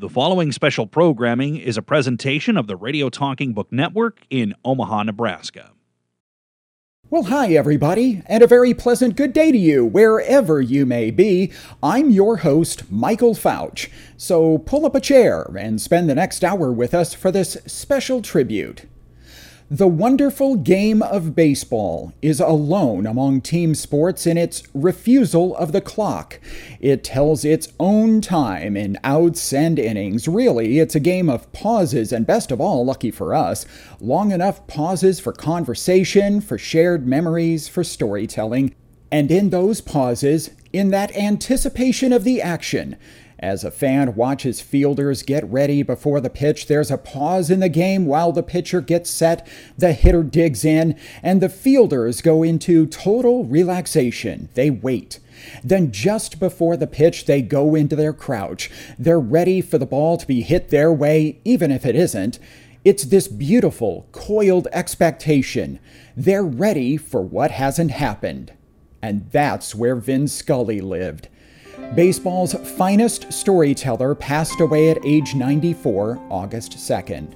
The following special programming is a presentation of the Radio Talking Book Network in Omaha, Nebraska. Well, hi, everybody, and a very pleasant good day to you, wherever you may be. I'm your host, Michael Fouch. So pull up a chair and spend the next hour with us for this special tribute. The wonderful game of baseball is alone among team sports in its refusal of the clock. It tells its own time in outs and innings. Really, it's a game of pauses, and best of all, lucky for us, long enough pauses for conversation, for shared memories, for storytelling. And in those pauses, in that anticipation of the action, as a fan watches fielders get ready before the pitch, there's a pause in the game while the pitcher gets set, the hitter digs in, and the fielders go into total relaxation. They wait. Then, just before the pitch, they go into their crouch. They're ready for the ball to be hit their way, even if it isn't. It's this beautiful, coiled expectation. They're ready for what hasn't happened. And that's where Vin Scully lived. Baseball's finest storyteller passed away at age 94, August 2nd.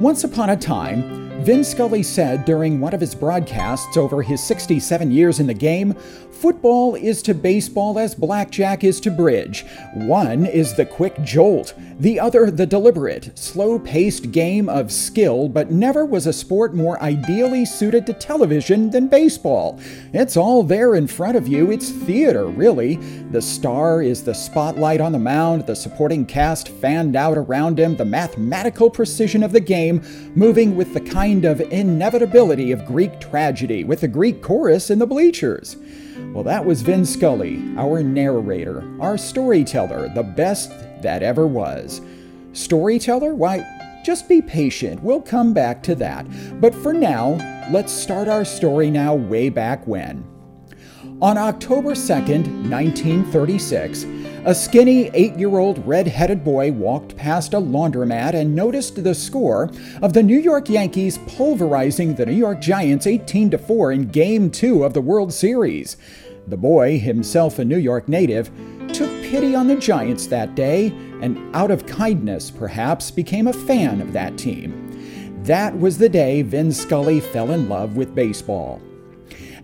Once upon a time, Vin Scully said during one of his broadcasts over his 67 years in the game Football is to baseball as blackjack is to bridge. One is the quick jolt, the other the deliberate, slow paced game of skill, but never was a sport more ideally suited to television than baseball. It's all there in front of you, it's theater, really. The star is the spotlight on the mound, the supporting cast fanned out around him, the mathematical precision of the game, moving with the kind of inevitability of Greek tragedy, with the Greek chorus in the bleachers. Well, that was Vin Scully, our narrator, our storyteller, the best that ever was. Storyteller? Why, just be patient. We'll come back to that. But for now, let's start our story now way back when. On October 2nd, 1936, a skinny eight year old red headed boy walked past a laundromat and noticed the score of the New York Yankees pulverizing the New York Giants 18 4 in Game 2 of the World Series. The boy, himself a New York native, took pity on the Giants that day and, out of kindness perhaps, became a fan of that team. That was the day Vin Scully fell in love with baseball.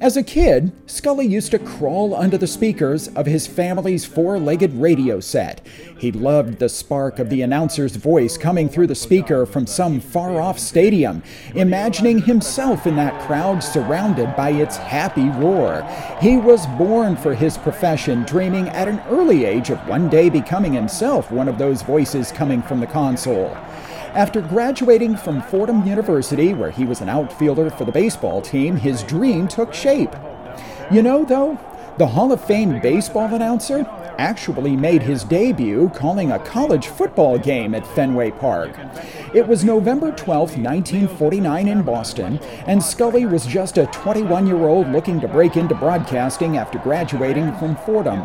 As a kid, Scully used to crawl under the speakers of his family's four legged radio set. He loved the spark of the announcer's voice coming through the speaker from some far off stadium, imagining himself in that crowd surrounded by its happy roar. He was born for his profession, dreaming at an early age of one day becoming himself one of those voices coming from the console. After graduating from Fordham University, where he was an outfielder for the baseball team, his dream took shape. You know, though, the Hall of Fame baseball announcer actually made his debut calling a college football game at Fenway Park. It was November 12, 1949, in Boston, and Scully was just a 21 year old looking to break into broadcasting after graduating from Fordham.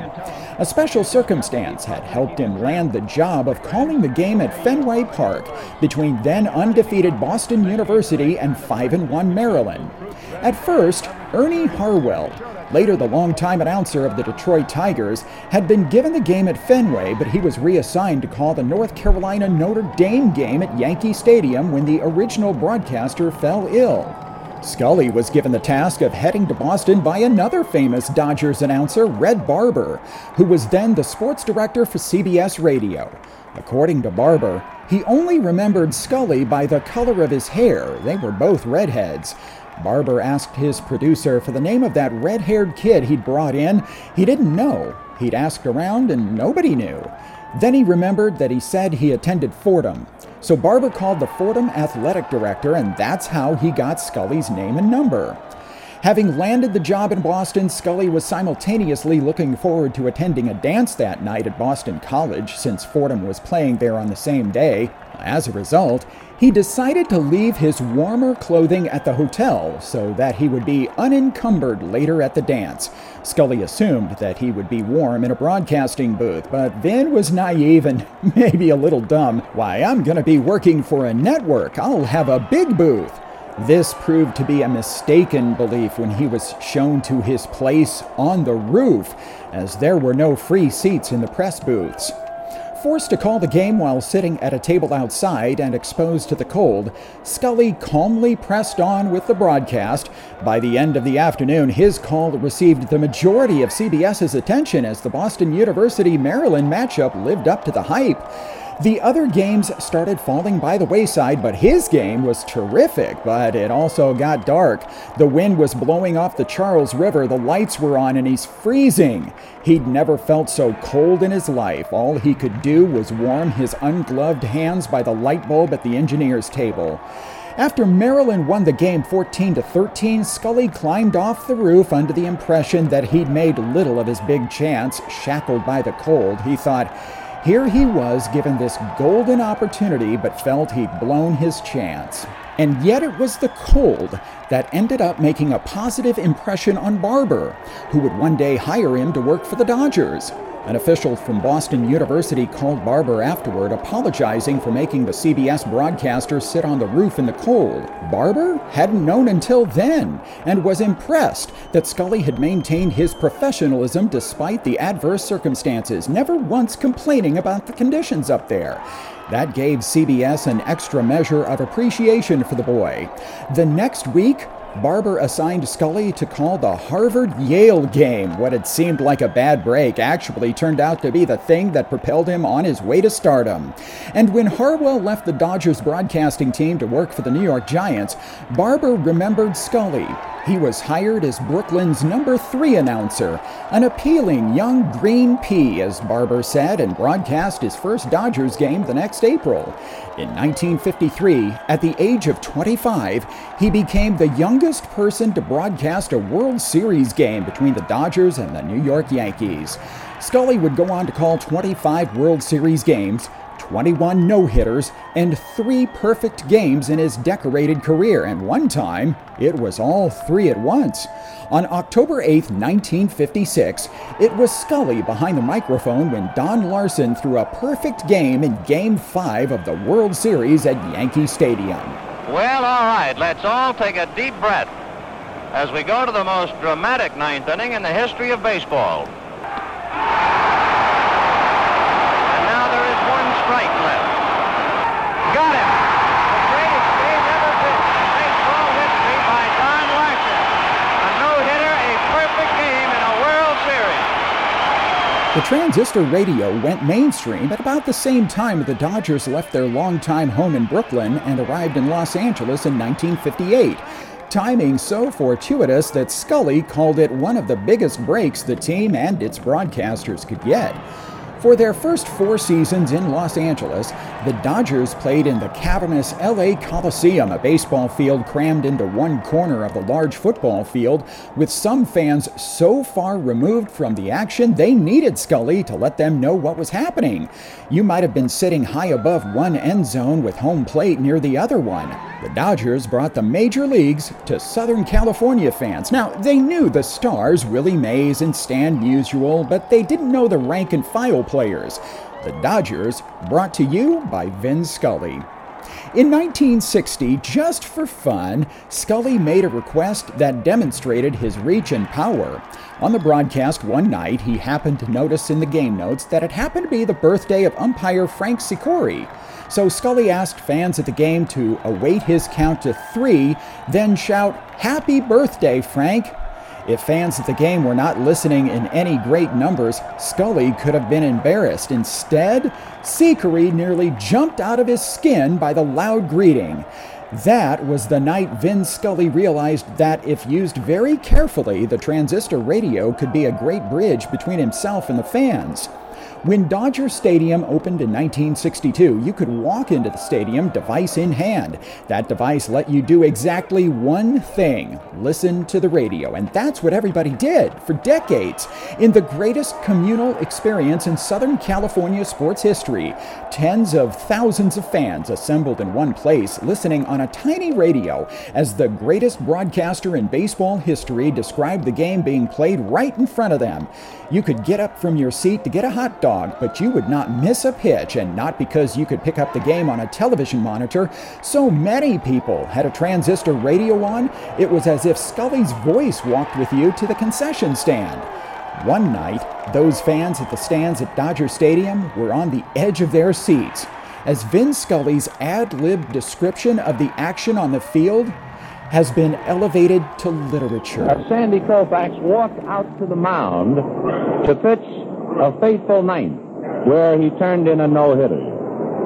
A special circumstance had helped him land the job of calling the game at Fenway Park between then undefeated Boston University and 5 1 Maryland. At first, Ernie Harwell, later the longtime announcer of the Detroit Tigers, had been given the game at Fenway, but he was reassigned to call the North Carolina Notre Dame game at Yankee Stadium when the original broadcaster fell ill. Scully was given the task of heading to Boston by another famous Dodgers announcer, Red Barber, who was then the sports director for CBS Radio. According to Barber, he only remembered Scully by the color of his hair. They were both redheads. Barber asked his producer for the name of that red haired kid he'd brought in. He didn't know. He'd asked around and nobody knew. Then he remembered that he said he attended Fordham. So Barber called the Fordham athletic director, and that's how he got Scully's name and number. Having landed the job in Boston, Scully was simultaneously looking forward to attending a dance that night at Boston College, since Fordham was playing there on the same day. As a result, he decided to leave his warmer clothing at the hotel so that he would be unencumbered later at the dance. Scully assumed that he would be warm in a broadcasting booth, but Vin was naive and maybe a little dumb. Why, I'm gonna be working for a network. I'll have a big booth. This proved to be a mistaken belief when he was shown to his place on the roof, as there were no free seats in the press booths. Forced to call the game while sitting at a table outside and exposed to the cold, Scully calmly pressed on with the broadcast. By the end of the afternoon, his call received the majority of CBS's attention as the Boston University Maryland matchup lived up to the hype. The other games started falling by the wayside, but his game was terrific, but it also got dark. The wind was blowing off the Charles River, the lights were on, and he's freezing. He'd never felt so cold in his life. All he could do was warm his ungloved hands by the light bulb at the engineer's table. After Maryland won the game 14 to 13, Scully climbed off the roof under the impression that he'd made little of his big chance. Shackled by the cold, he thought, here he was given this golden opportunity, but felt he'd blown his chance. And yet it was the cold that ended up making a positive impression on Barber, who would one day hire him to work for the Dodgers. An official from Boston University called Barber afterward, apologizing for making the CBS broadcaster sit on the roof in the cold. Barber hadn't known until then and was impressed that Scully had maintained his professionalism despite the adverse circumstances, never once complaining about the conditions up there. That gave CBS an extra measure of appreciation for the boy. The next week, Barber assigned Scully to call the Harvard Yale game. What had seemed like a bad break actually turned out to be the thing that propelled him on his way to stardom. And when Harwell left the Dodgers broadcasting team to work for the New York Giants, Barber remembered Scully. He was hired as Brooklyn's number three announcer, an appealing young green pea, as Barber said, and broadcast his first Dodgers game the next April. In 1953, at the age of 25, he became the youngest person to broadcast a World Series game between the Dodgers and the New York Yankees. Scully would go on to call 25 World Series games, 21 no hitters, and three perfect games in his decorated career, and one time it was all three at once. On October 8, 1956, it was Scully behind the microphone when Don Larsen threw a perfect game in Game 5 of the World Series at Yankee Stadium. Well, all right, let's all take a deep breath as we go to the most dramatic ninth inning in the history of baseball. The transistor radio went mainstream at about the same time the Dodgers left their longtime home in Brooklyn and arrived in Los Angeles in 1958. Timing so fortuitous that Scully called it one of the biggest breaks the team and its broadcasters could get. For their first four seasons in Los Angeles, the Dodgers played in the cavernous LA Coliseum, a baseball field crammed into one corner of the large football field, with some fans so far removed from the action they needed Scully to let them know what was happening. You might have been sitting high above one end zone with home plate near the other one. The Dodgers brought the major leagues to Southern California fans. Now, they knew the stars, Willie Mays and Stan Musial, but they didn't know the rank and file players. The Dodgers, brought to you by Vin Scully. In 1960, just for fun, Scully made a request that demonstrated his reach and power. On the broadcast one night, he happened to notice in the game notes that it happened to be the birthday of umpire Frank Secory. So Scully asked fans at the game to await his count to three, then shout, Happy birthday, Frank! If fans at the game were not listening in any great numbers, Scully could have been embarrassed. Instead, Secory nearly jumped out of his skin by the loud greeting. That was the night Vin Scully realized that if used very carefully, the transistor radio could be a great bridge between himself and the fans. When Dodger Stadium opened in 1962, you could walk into the stadium device in hand. That device let you do exactly one thing listen to the radio. And that's what everybody did for decades. In the greatest communal experience in Southern California sports history, tens of thousands of fans assembled in one place listening on a tiny radio as the greatest broadcaster in baseball history described the game being played right in front of them. You could get up from your seat to get a hot dog, but you would not miss a pitch, and not because you could pick up the game on a television monitor. So many people had a transistor radio on, it was as if Scully's voice walked with you to the concession stand. One night, those fans at the stands at Dodger Stadium were on the edge of their seats as Vin Scully's ad lib description of the action on the field has been elevated to literature. Sandy Koufax walked out to the mound to pitch a fateful ninth, where he turned in a no hitter.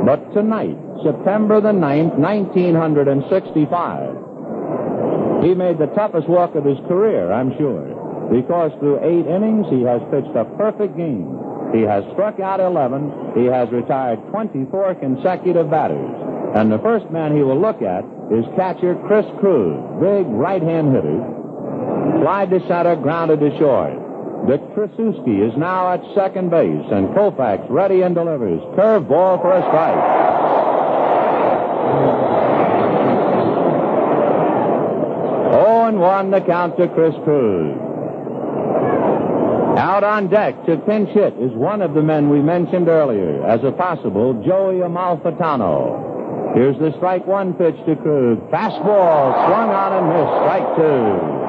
But tonight, September the 9th, 1965, he made the toughest walk of his career, I'm sure, because through eight innings, he has pitched a perfect game. He has struck out 11. He has retired 24 consecutive batters. And the first man he will look at is catcher Chris Krug, big right-hand hitter. Fly to center, grounded to short. Dick Tracewski is now at second base, and Koufax ready and delivers. Curve ball for a strike. Oh, and one the count to Chris Krug. Out on deck to pinch hit is one of the men we mentioned earlier as a possible Joey Amalfitano. Here's the strike one pitch to Krug. Fastball swung on and missed. Strike two.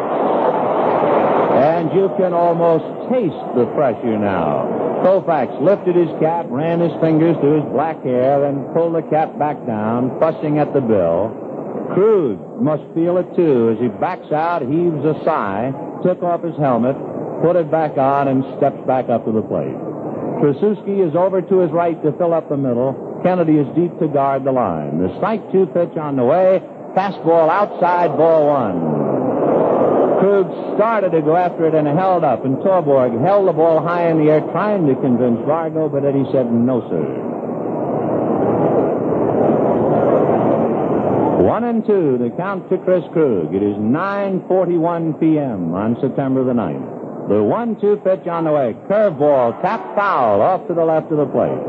And you can almost taste the pressure now. Koufax lifted his cap, ran his fingers through his black hair, then pulled the cap back down, fussing at the bill. Krug must feel it too as he backs out, heaves a sigh, took off his helmet, put it back on, and steps back up to the plate. Tracewski is over to his right to fill up the middle. Kennedy is deep to guard the line. The strike two pitch on the way. Fastball outside, ball one. Krug started to go after it and held up, and Torborg held the ball high in the air, trying to convince Vargo, but Eddie said, no, sir. One and two, the count to Chris Krug. It is 9.41 p.m. on September the 9th. The one-two pitch on the way. Curveball, tap foul, off to the left of the plate.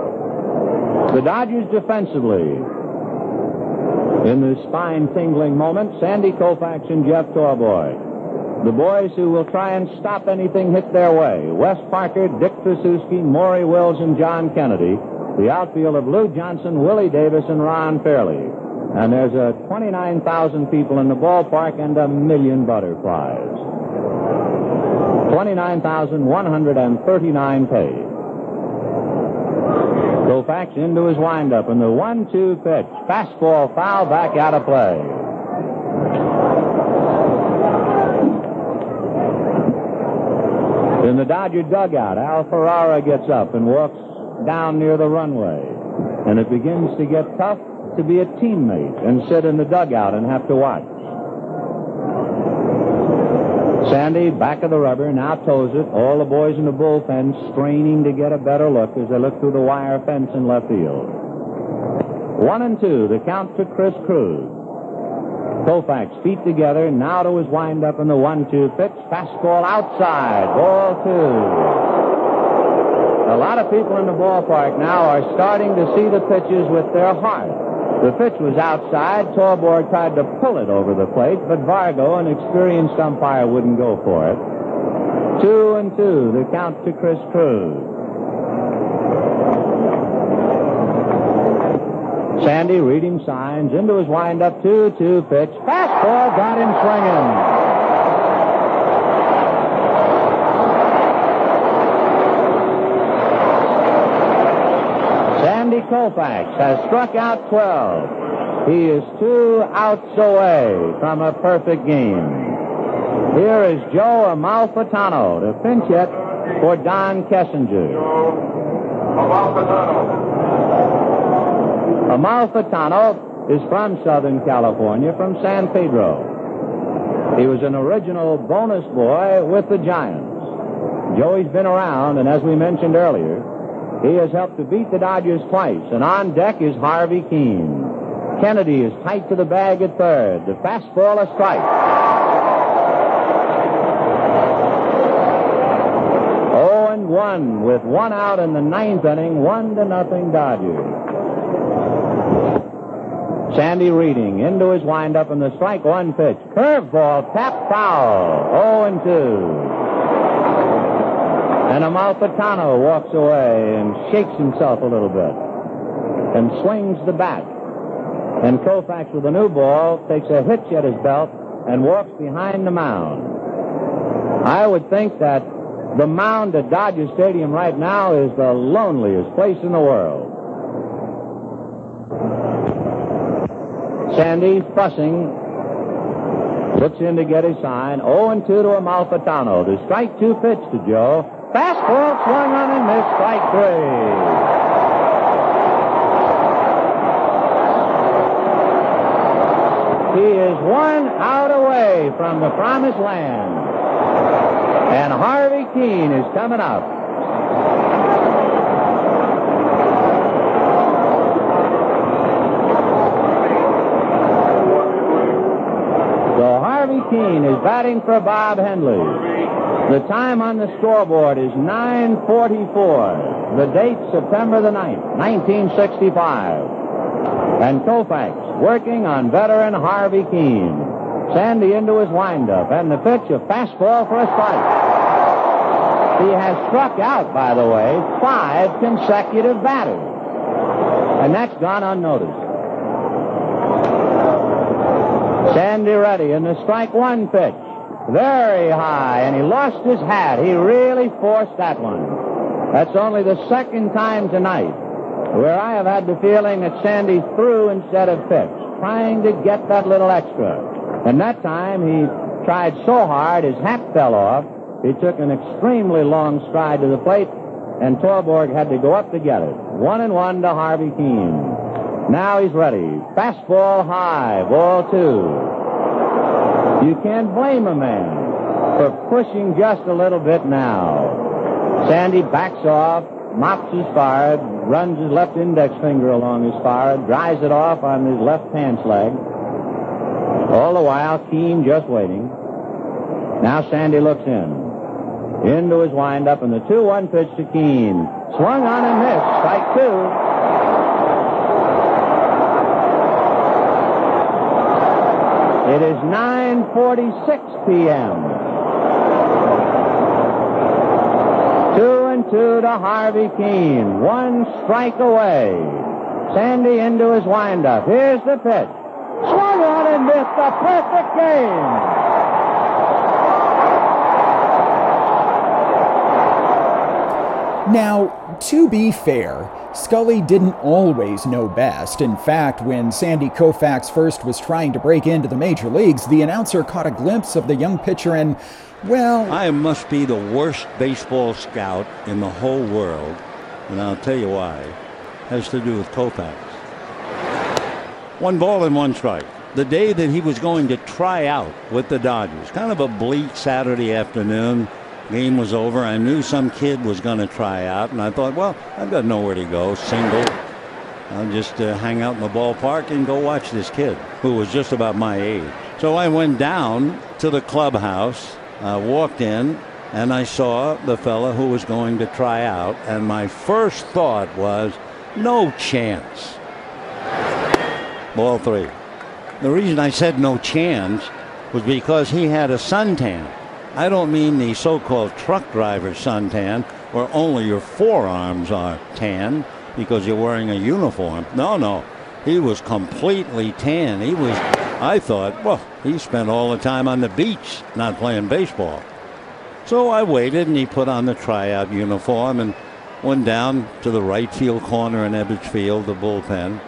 The Dodgers defensively. In the spine-tingling moment, Sandy Koufax and Jeff Torborg. The boys who will try and stop anything hit their way. Wes Parker, Dick Tracewski, Maury Wills, and John Kennedy. The outfield of Lou Johnson, Willie Davis, and Ron Fairly. And there's a 29,000 people in the ballpark and a million butterflies. 29,139 paid. Koufax into his windup, and the one-two pitch. Fastball foul back out of play. In the Dodger dugout, Al Ferrara gets up and walks down near the runway. And it begins to get tough to be a teammate and sit in the dugout and have to watch. Sandy, back of the rubber, now toes it. All the boys in the bullpen straining to get a better look as they look through the wire fence in left field. One and two, the count to Chris Krug. Koufax, feet together, now to his windup in the one-two pitch. Fastball outside, ball two. A lot of people in the ballpark now are starting to see the pitches with their heart. The pitch was outside. Torborg tried to pull it over the plate, but Vargo, an experienced umpire, wouldn't go for it. Two and two, the count to Chris Krug. Sandy reading signs into his windup, 2 2 pitch. Fastball got him swinging. Sandy Koufax has struck out 12. He is two outs away from a perfect game. Here is Joe Amalfitano to pinch hit for Don Kessinger. Amalfitano is from Southern California, from San Pedro. He was an original bonus boy with the Giants. Joey's been around, and as we mentioned earlier, he has helped to beat the Dodgers twice, and on deck is Harvey Kuenn. Kennedy is tight to the bag at third. The fastball a strike. Oh and one with one out in the ninth inning, one to nothing Dodgers. Sandy Reading into his windup in the strike one pitch. Curveball, tap foul. Oh and two. And Amalfitano walks away and shakes himself a little bit and swings the bat. And Koufax with a new ball takes a hitch at his belt and walks behind the mound. I would think that The mound at Dodger Stadium right now is the loneliest place in the world. Sandy fussing. Looks in to get his sign. 0 2 to Amalfitano. The strike two pitch to Joe. Fastball swung on and missed. Strike three. He is one out away from the promised land. And Harvey Kuenn is coming up. is batting for Bob Hendley. The time on the scoreboard is 9.44. The date, September the 9th, 1965. And Koufax working on veteran Harvey Kuenn. Sandy into his windup, and the pitch, a fastball for a strike. He has struck out, by the way, five consecutive batters. And that's gone unnoticed. Sandy Ready in the strike one pitch. Very high, and he lost his hat. He really forced that one. That's only the second time tonight where I have had the feeling that Sandy threw instead of pitched, trying to get that little extra. And that time he tried so hard his hat fell off, he took an extremely long stride to the plate, and Torborg had to go up to get it. One and one to Harvey Kuenn. Now he's ready. Fastball high, ball two. You can't blame a man for pushing just a little bit now. Sandy backs off, mops his forehead, runs his left index finger along his forehead, dries it off on his left pants leg. All the while, Kuenn just waiting. Now Sandy looks in into his windup, and the 2-1 pitch to Kuenn. Swung on and missed. Strike two. It is 9.46 p.m. Two and two to Harvey Kuenn. One strike away. Sandy into his windup. Here's the pitch. Swung on and missed. A perfect game. Now, to be fair, Scully didn't always know best. In fact, when Sandy Koufax first was trying to break into the major leagues, the announcer caught a glimpse of the young pitcher and, well. I must be the worst baseball scout in the whole world, and I'll tell you why. It has to do with Koufax. One ball and one strike. The day that he was going to try out with the Dodgers, kind of a bleak Saturday afternoon game was over, I knew some kid was going to try out, and I thought, well, I've got nowhere to go, single. I'll just uh, hang out in the ballpark and go watch this kid, who was just about my age. So I went down to the clubhouse, uh, walked in, and I saw the fella who was going to try out, and my first thought was, no chance. Ball three. The reason I said no chance was because he had a suntan. I don't mean the so-called truck driver suntan where only your forearms are tan because you're wearing a uniform. No, no. He was completely tan. He was, I thought, well, he spent all the time on the beach not playing baseball. So I waited and he put on the tryout uniform and went down to the right field corner in Ebbets Field, the bullpen.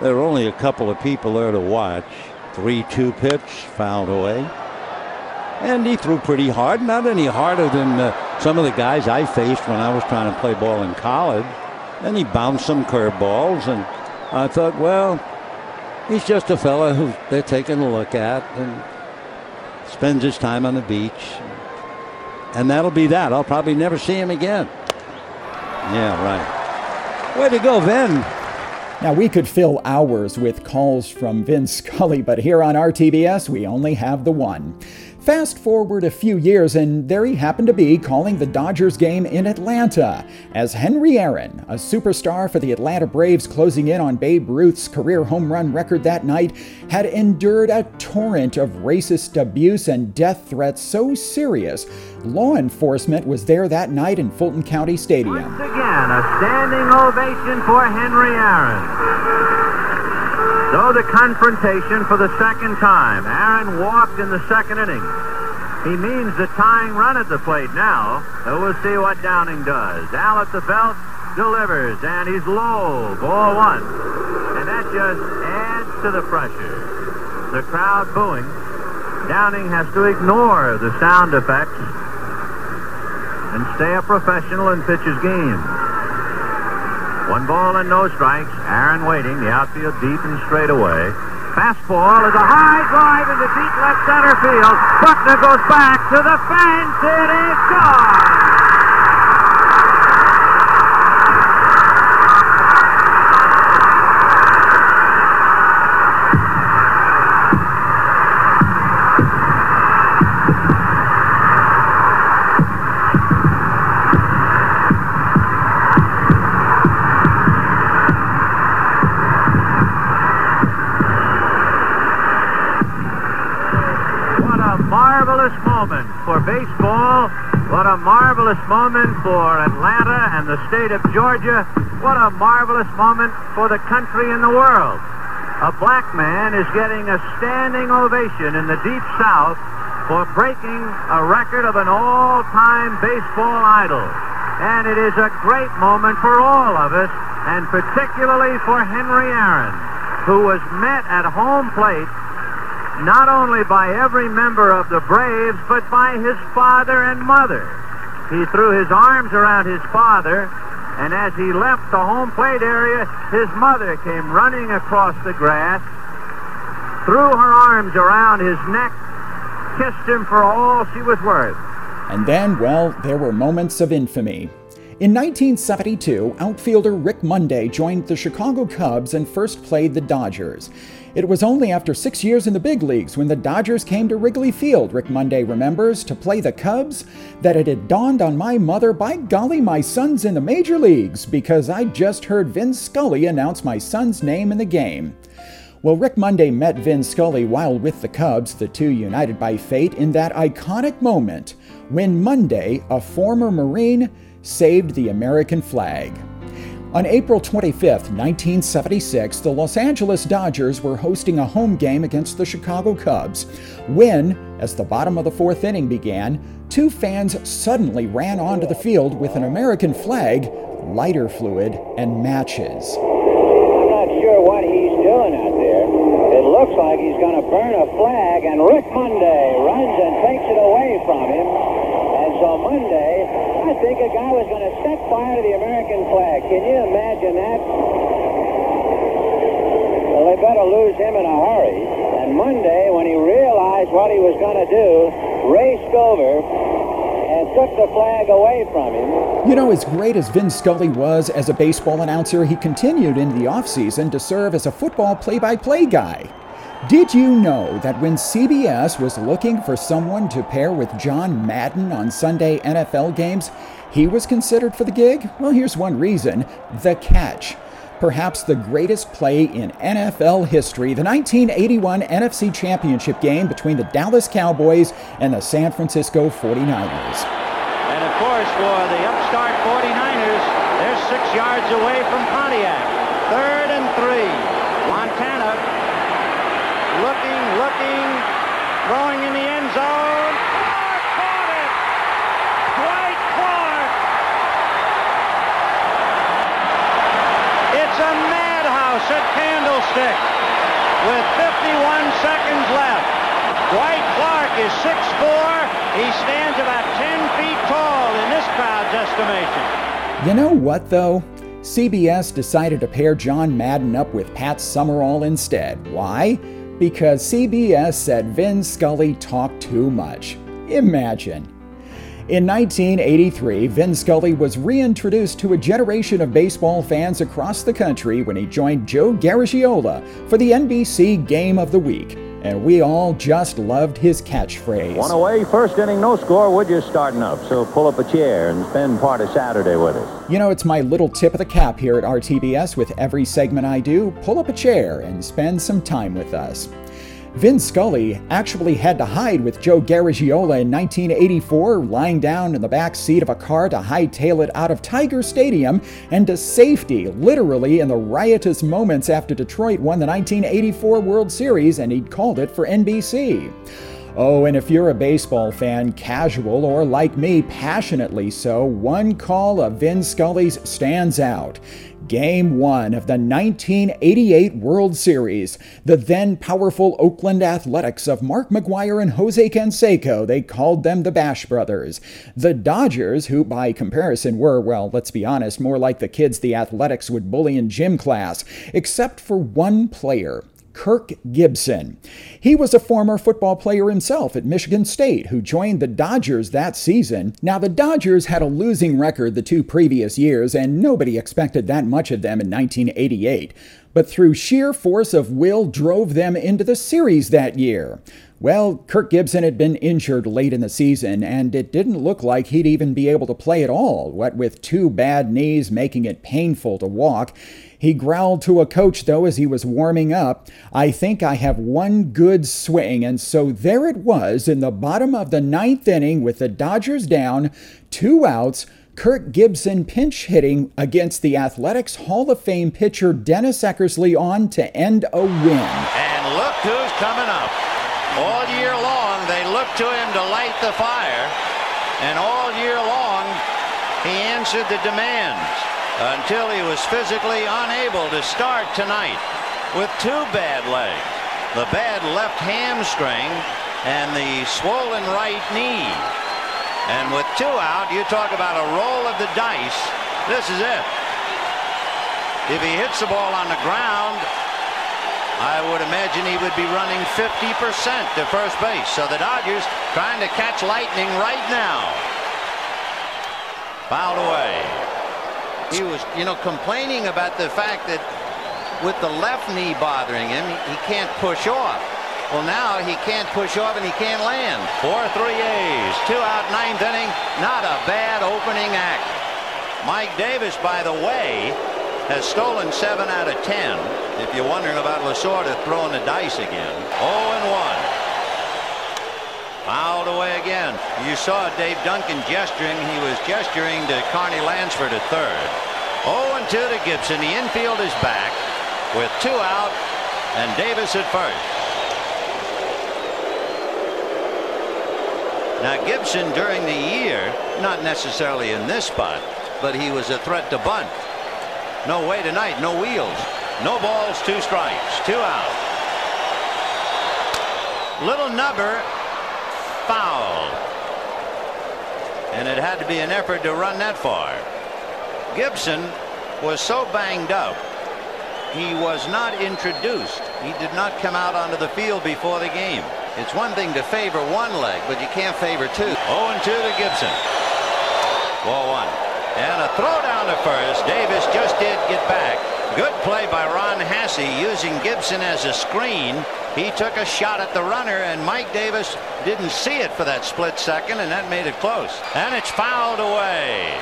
There were only a couple of people there to watch. 3 2 pitch, fouled away. And he threw pretty hard, not any harder than uh, some of the guys I faced when I was trying to play ball in college. And he bounced some curveballs, and I thought, well, he's just a fella who they're taking a look at and spends his time on the beach. And that'll be that. I'll probably never see him again. Yeah, right. Way to go, Vin. Now, we could fill hours with calls from Vin Scully, but here on RTBS, we only have the one. Fast forward a few years, and there he happened to be calling the Dodgers game in Atlanta as Henry Aaron, a superstar for the Atlanta Braves closing in on Babe Ruth's career home run record that night, had endured a torrent of racist abuse and death threats so serious, law enforcement was there that night in Fulton County Stadium. Once again, a standing ovation for Henry Aaron. So the confrontation for the second time. Aaron walked in the second inning. He means the tying run at the plate now. So we'll see what Downing does. Al at the belt delivers, and he's low. Ball one. And that just adds to the pressure. The crowd booing. Downing has to ignore the sound effects and stay a professional and pitch his game. One ball and no strikes. Aaron waiting. The outfield deep and straight away. Fastball is a high drive into deep left center field. Buckner goes back to the fence. It is gone. marvelous moment for baseball. What a marvelous moment for Atlanta and the state of Georgia. What a marvelous moment for the country and the world. A black man is getting a standing ovation in the Deep South for breaking a record of an all-time baseball idol. And it is a great moment for all of us, and particularly for Henry Aaron, who was met at home plate not only by every member of the Braves, but by his father and mother. He threw his arms around his father, and as he left the home plate area, his mother came running across the grass, threw her arms around his neck, kissed him for all she was worth. And then, well, there were moments of infamy. In 1972, outfielder Rick Monday joined the Chicago Cubs and first played the Dodgers. It was only after six years in the big leagues when the Dodgers came to Wrigley Field, Rick Monday remembers, to play the Cubs, that it had dawned on my mother, by golly, my son's in the major leagues, because I just heard Vin Scully announce my son's name in the game. Well, Rick Monday met Vin Scully while with the Cubs, the two united by fate, in that iconic moment when Monday, a former Marine, saved the American flag. On April 25, 1976, the Los Angeles Dodgers were hosting a home game against the Chicago Cubs when, as the bottom of the fourth inning began, two fans suddenly ran onto the field with an American flag, lighter fluid, and matches. I'm not sure what he's doing out there. It looks like he's going to burn a flag, and Rick Monday runs and takes it away from him. And so Monday think a guy was going to set fire to the American flag. Can you imagine that? Well, they better lose him in a hurry. And Monday, when he realized what he was going to do, raced over and took the flag away from him. You know, as great as Vin Scully was as a baseball announcer, he continued in the offseason to serve as a football play by play guy. Did you know that when CBS was looking for someone to pair with John Madden on Sunday NFL games, he was considered for the gig? Well, here's one reason the catch. Perhaps the greatest play in NFL history, the 1981 NFC Championship game between the Dallas Cowboys and the San Francisco 49ers. And of course, for the upstart 49ers, they're six yards away from Pontiac. Third and three. Montana looking, looking, throwing in the end zone. Clark caught it! Dwight Clark! It's a madhouse Candlestick with 51 seconds left. Dwight Clark is 6'4". He stands about 10 feet tall in this crowd's estimation. You know what, though? CBS decided to pair John Madden up with Pat Summerall instead. Why? because CBS said Vin Scully talked too much. Imagine. In 1983, Vin Scully was reintroduced to a generation of baseball fans across the country when he joined Joe Garagiola for the NBC Game of the Week and we all just loved his catchphrase. One away, first inning, no score. We're just starting up, so pull up a chair and spend part of Saturday with us. You know, it's my little tip of the cap here at RTBS with every segment I do. Pull up a chair and spend some time with us. Vin Scully actually had to hide with Joe Garagiola in 1984, lying down in the back seat of a car to hightail it out of Tiger Stadium and to safety, literally in the riotous moments after Detroit won the 1984 World Series and he'd called it for NBC. Oh, and if you're a baseball fan, casual or like me, passionately so, one call of Vin Scully's stands out. Game one of the 1988 World Series. The then powerful Oakland Athletics of Mark McGwire and Jose Canseco, they called them the Bash Brothers. The Dodgers, who by comparison were, well, let's be honest, more like the kids the Athletics would bully in gym class, except for one player. Kirk Gibson. He was a former football player himself at Michigan State who joined the Dodgers that season. Now, the Dodgers had a losing record the two previous years, and nobody expected that much of them in 1988 but through sheer force of will drove them into the series that year. Well, Kirk Gibson had been injured late in the season, and it didn't look like he'd even be able to play at all, what with two bad knees making it painful to walk. He growled to a coach, though, as he was warming up, I think I have one good swing. And so there it was in the bottom of the ninth inning with the Dodgers down, two outs. Kirk Gibson pinch hitting against the Athletics Hall of Fame pitcher Dennis Eckersley on to end a win. And look who's coming up. All year long, they look to him to light the fire. And all year long, he answered the demands until he was physically unable to start tonight with two bad legs the bad left hamstring and the swollen right knee. And with two out, you talk about a roll of the dice. This is it. If he hits the ball on the ground, I would imagine he would be running 50% to first base. So the Dodgers trying to catch lightning right now. Fouled away. He was, you know, complaining about the fact that with the left knee bothering him, he can't push off. Well, now he can't push off and he can't land. 4-3 A's. Two out ninth inning. Not a bad opening act. Mike Davis, by the way, has stolen 7 out of 10. If you're wondering about Lasorda throwing the dice again. 0 and 1. Fouled away again. You saw Dave Duncan gesturing. He was gesturing to Carney Lansford at third. 0 and 2 to Gibson. The infield is back with two out and Davis at first. Now Gibson during the year, not necessarily in this spot, but he was a threat to bunt. No way tonight, no wheels. No balls, two strikes, two out. Little Nubber foul. And it had to be an effort to run that far. Gibson was so banged up, he was not introduced. He did not come out onto the field before the game. It's one thing to favor one leg, but you can't favor two. 0 and 2 to Gibson. Ball one. And a throw down to first. Davis just did get back. Good play by Ron Hassey using Gibson as a screen. He took a shot at the runner, and Mike Davis didn't see it for that split second, and that made it close. And it's fouled away.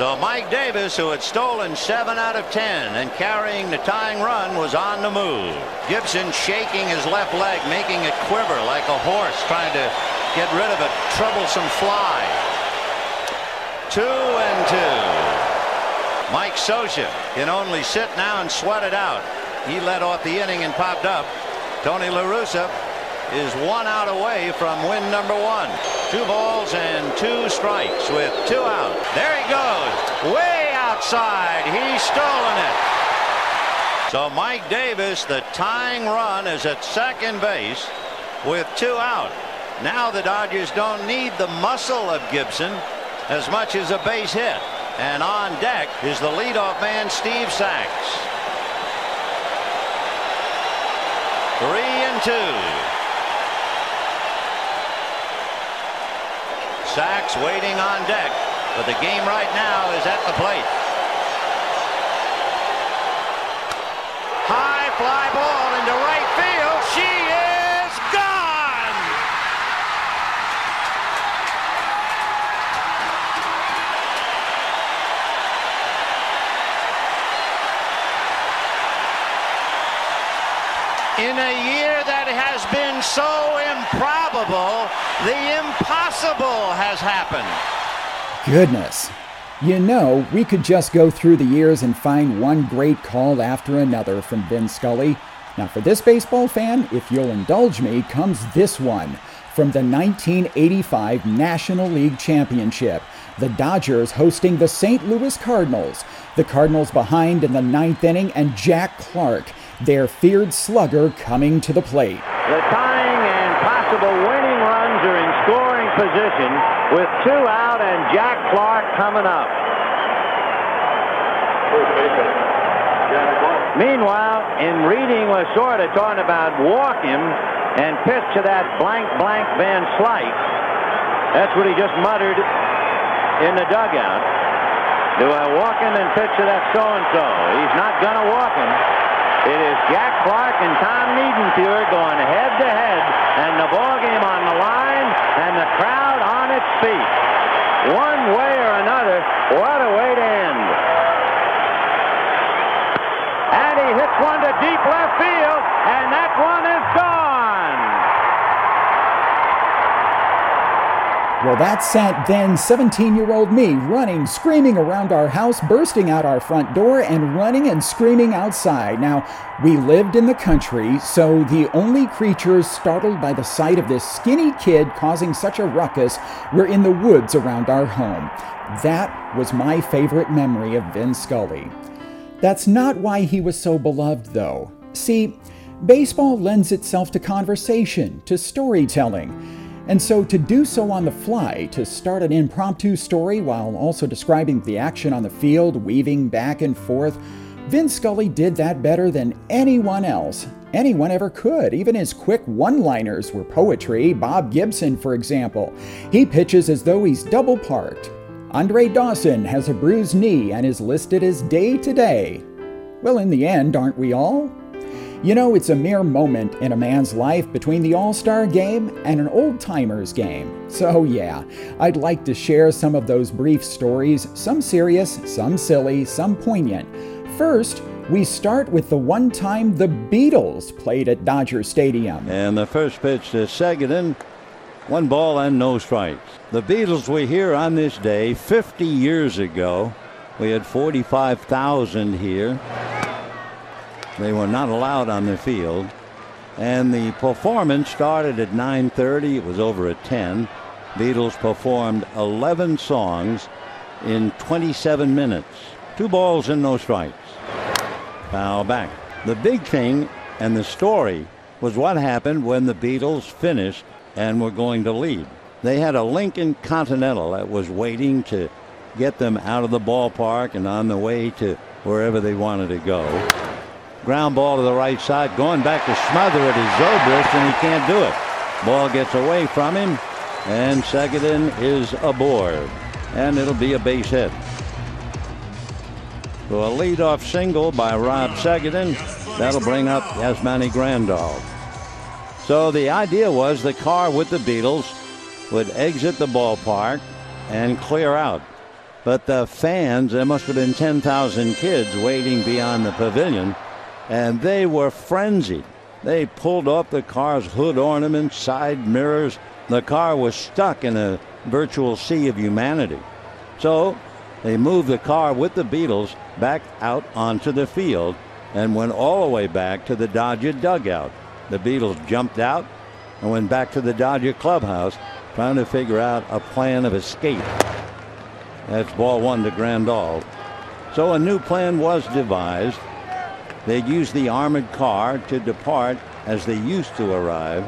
So Mike Davis, who had stolen 7 out of 10 and carrying the tying run, was on the move. Gibson shaking his left leg, making it quiver like a horse trying to get rid of a troublesome fly. Two and two. Mike Scioscia can only sit now and sweat it out. He led off the inning and popped up. Tony La Russa is one out away from win number one. Two balls and two strikes with two out. There he goes. Way outside. He's stolen it. So Mike Davis, the tying run is at second base with two out. Now the Dodgers don't need the muscle of Gibson as much as a base hit. And on deck is the leadoff man, Steve Sax. Three and two. Sax waiting on deck, but the game right now is at the plate. High fly ball into right In a year that has been so improbable, the impossible has happened. Goodness. You know, we could just go through the years and find one great call after another from Vin Scully. Now, for this baseball fan, if you'll indulge me, comes this one from the 1985 National League Championship. The Dodgers hosting the St. Louis Cardinals. The Cardinals behind in the ninth inning, and Jack Clark, their feared slugger, coming to the plate. The tying and possible winning runs are in scoring position with two out and Jack Clark coming up. Meanwhile, in reading was sort of talking about walk him and pitch to that blank blank Van Slyke. That's what he just muttered in the dugout. Do I walk him and pitch to that so-and-so? He's not going to walk him. It is Jack Clark and Tom Niedenfuer going head-to-head, and the ball game on the line, and the crowd on its feet. One way or another, what a way to end. And he hits one to deep left field, and that one is gone. Well, that sent then 17 year old me running, screaming around our house, bursting out our front door, and running and screaming outside. Now, we lived in the country, so the only creatures startled by the sight of this skinny kid causing such a ruckus were in the woods around our home. That was my favorite memory of Vin Scully. That's not why he was so beloved, though. See, baseball lends itself to conversation, to storytelling. And so, to do so on the fly, to start an impromptu story while also describing the action on the field, weaving back and forth, Vin Scully did that better than anyone else. Anyone ever could. Even his quick one liners were poetry. Bob Gibson, for example. He pitches as though he's double parked. Andre Dawson has a bruised knee and is listed as day to day. Well, in the end, aren't we all? You know, it's a mere moment in a man's life between the All Star game and an old timers game. So, yeah, I'd like to share some of those brief stories, some serious, some silly, some poignant. First, we start with the one time the Beatles played at Dodger Stadium. And the first pitch to Segedin, one ball and no strikes. The Beatles were here on this day 50 years ago. We had 45,000 here. They were not allowed on the field. And the performance started at 9:30. It was over at 10. Beatles performed 11 songs in 27 minutes. Two balls and no strikes. Foul back. The big thing and the story was what happened when the Beatles finished and were going to leave. They had a Lincoln Continental that was waiting to get them out of the ballpark and on the way to wherever they wanted to go. Ground ball to the right side, going back to smother it is Zobrist, and he can't do it. Ball gets away from him, and Segedin is aboard, and it'll be a base hit. So a leadoff single by Rob Segedin. That'll bring up Yasmani Grandal. So the idea was the car with the Beatles would exit the ballpark and clear out. But the fans, there must have been 10,000 kids waiting beyond the pavilion, and they were frenzied. They pulled off the car's hood ornaments, side mirrors. The car was stuck in a virtual sea of humanity. So they moved the car with the Beatles back out onto the field and went all the way back to the Dodger dugout. The Beatles jumped out and went back to the Dodger clubhouse trying to figure out a plan of escape. That's ball one to Grandal. So a new plan was devised. They'd use the armored car to depart as they used to arrive.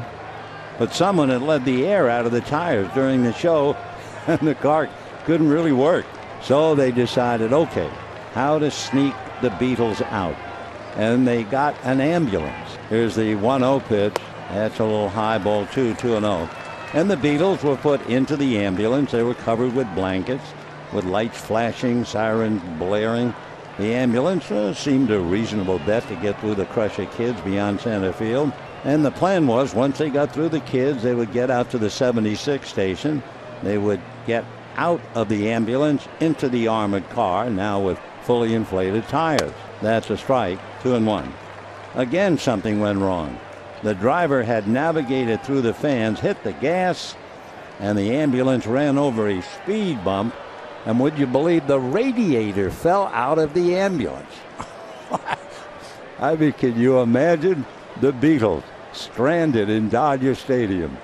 But someone had let the air out of the tires during the show, and the car couldn't really work. So they decided, okay, how to sneak the Beatles out. And they got an ambulance. Here's the 1 0 pitch. That's a little high ball, 2 2 0. And the Beatles were put into the ambulance. They were covered with blankets, with lights flashing, sirens blaring. The ambulance uh, seemed a reasonable bet to get through the crush of kids beyond Center Field. And the plan was once they got through the kids, they would get out to the 76 station. They would get out of the ambulance into the armored car, now with fully inflated tires. That's a strike, two and one. Again, something went wrong. The driver had navigated through the fans, hit the gas, and the ambulance ran over a speed bump. And would you believe the radiator fell out of the ambulance? I mean, can you imagine the Beatles stranded in Dodger Stadium.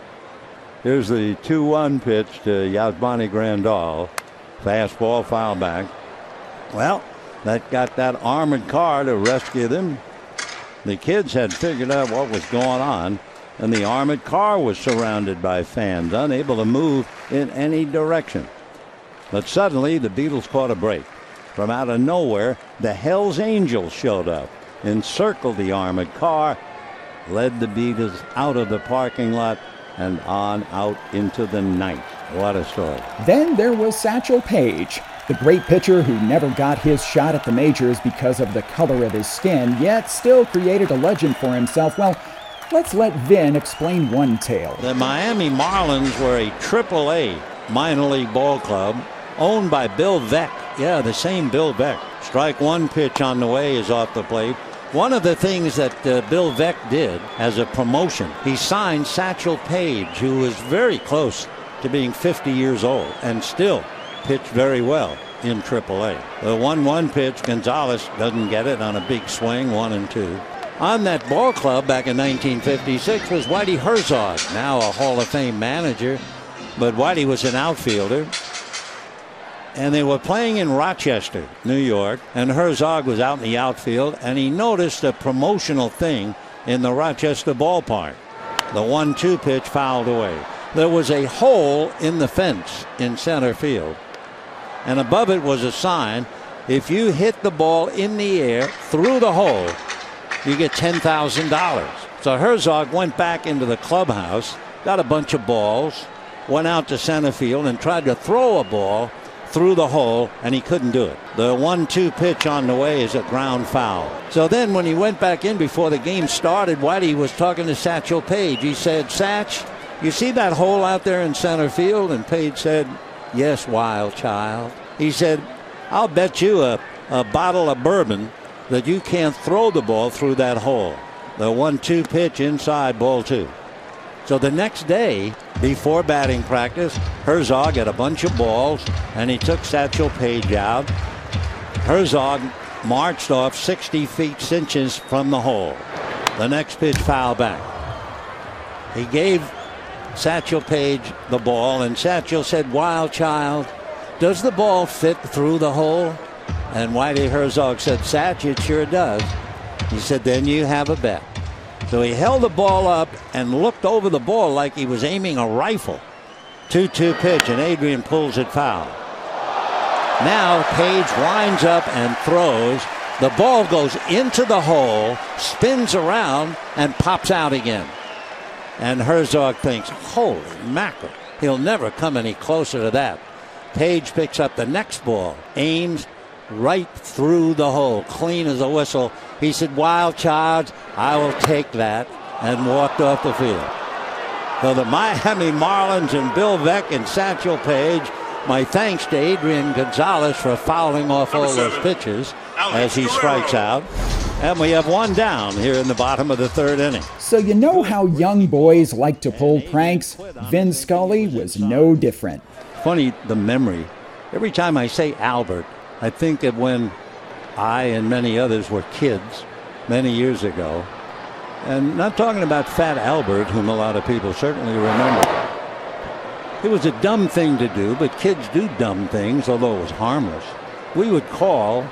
Here's the 2 1 pitch to Yasmani Grandal. Fastball foul back. Well, that got that armored car to rescue them. The kids had figured out what was going on, and the armored car was surrounded by fans, unable to move in any direction. But suddenly, the Beatles caught a break. From out of nowhere, the Hells Angels showed up, encircled the armored car, led the Beatles out of the parking lot and on out into the night. What a story. Then there was Satchel Paige, the great pitcher who never got his shot at the majors because of the color of his skin, yet still created a legend for himself. Well, let's let Vin explain one tale. The Miami Marlins were a triple A minor league ball club owned by Bill Veeck. Yeah, the same Bill Veeck. Strike one pitch on the way is off the plate. One of the things that uh, Bill Veeck did as a promotion, he signed Satchel Paige, who was very close to being 50 years old and still pitched very well in AAA. The 1 1 pitch, Gonzalez doesn't get it on a big swing, 1 and 2. On that ball club back in 1956 was Whitey Herzog, now a Hall of Fame manager, but Whitey was an outfielder and they were playing in Rochester, New York, and Herzog was out in the outfield, and he noticed a promotional thing in the Rochester ballpark. The 1 2 pitch fouled away. There was a hole in the fence in center field, and above it was a sign if you hit the ball in the air through the hole, you get $10,000. So Herzog went back into the clubhouse, got a bunch of balls, went out to center field, and tried to throw a ball through the hole, and he couldn't do it. The 1 2 pitch on the way is a ground foul. So then, when he went back in before the game started, Whitey was talking to Satchel Paige. He said, Satch, you see that hole out there in center field? And Paige said, Yes, wild child. He said, I'll bet you a, a bottle of bourbon that you can't throw the ball through that hole. The 1 2 pitch inside, ball two. So the next day, before batting practice, Herzog had a bunch of balls and he took Satchel Paige out. Herzog marched off 60 feet inches from the hole. The next pitch foul back. He gave Satchel Paige the ball, and Satchel said, Wild child, does the ball fit through the hole? And Whitey Herzog said, Satch, it sure does. He said, Then you have a bet. So he held the ball up and looked over the ball like he was aiming a rifle. 2 2 pitch, and Adrian pulls it foul. Now Paige winds up and throws. The ball goes into the hole, spins around, and pops out again. And Herzog thinks, holy mackerel, he'll never come any closer to that. Paige picks up the next ball, aims right through the hole, clean as a whistle. He said, Wild charge, I will take that, and walked off the field. So the Miami Marlins and Bill Veeck and Satchel Paige, my thanks to Adrian Gonzalez for fouling off all those pitches as he strikes out. And we have one down here in the bottom of the third inning. So, you know how young boys like to pull pranks? Vin Scully was no different. Funny, the memory. Every time I say Albert, I think that when I and many others were kids many years ago. And not talking about Fat Albert, whom a lot of people certainly remember. It was a dumb thing to do, but kids do dumb things, although it was harmless. We would call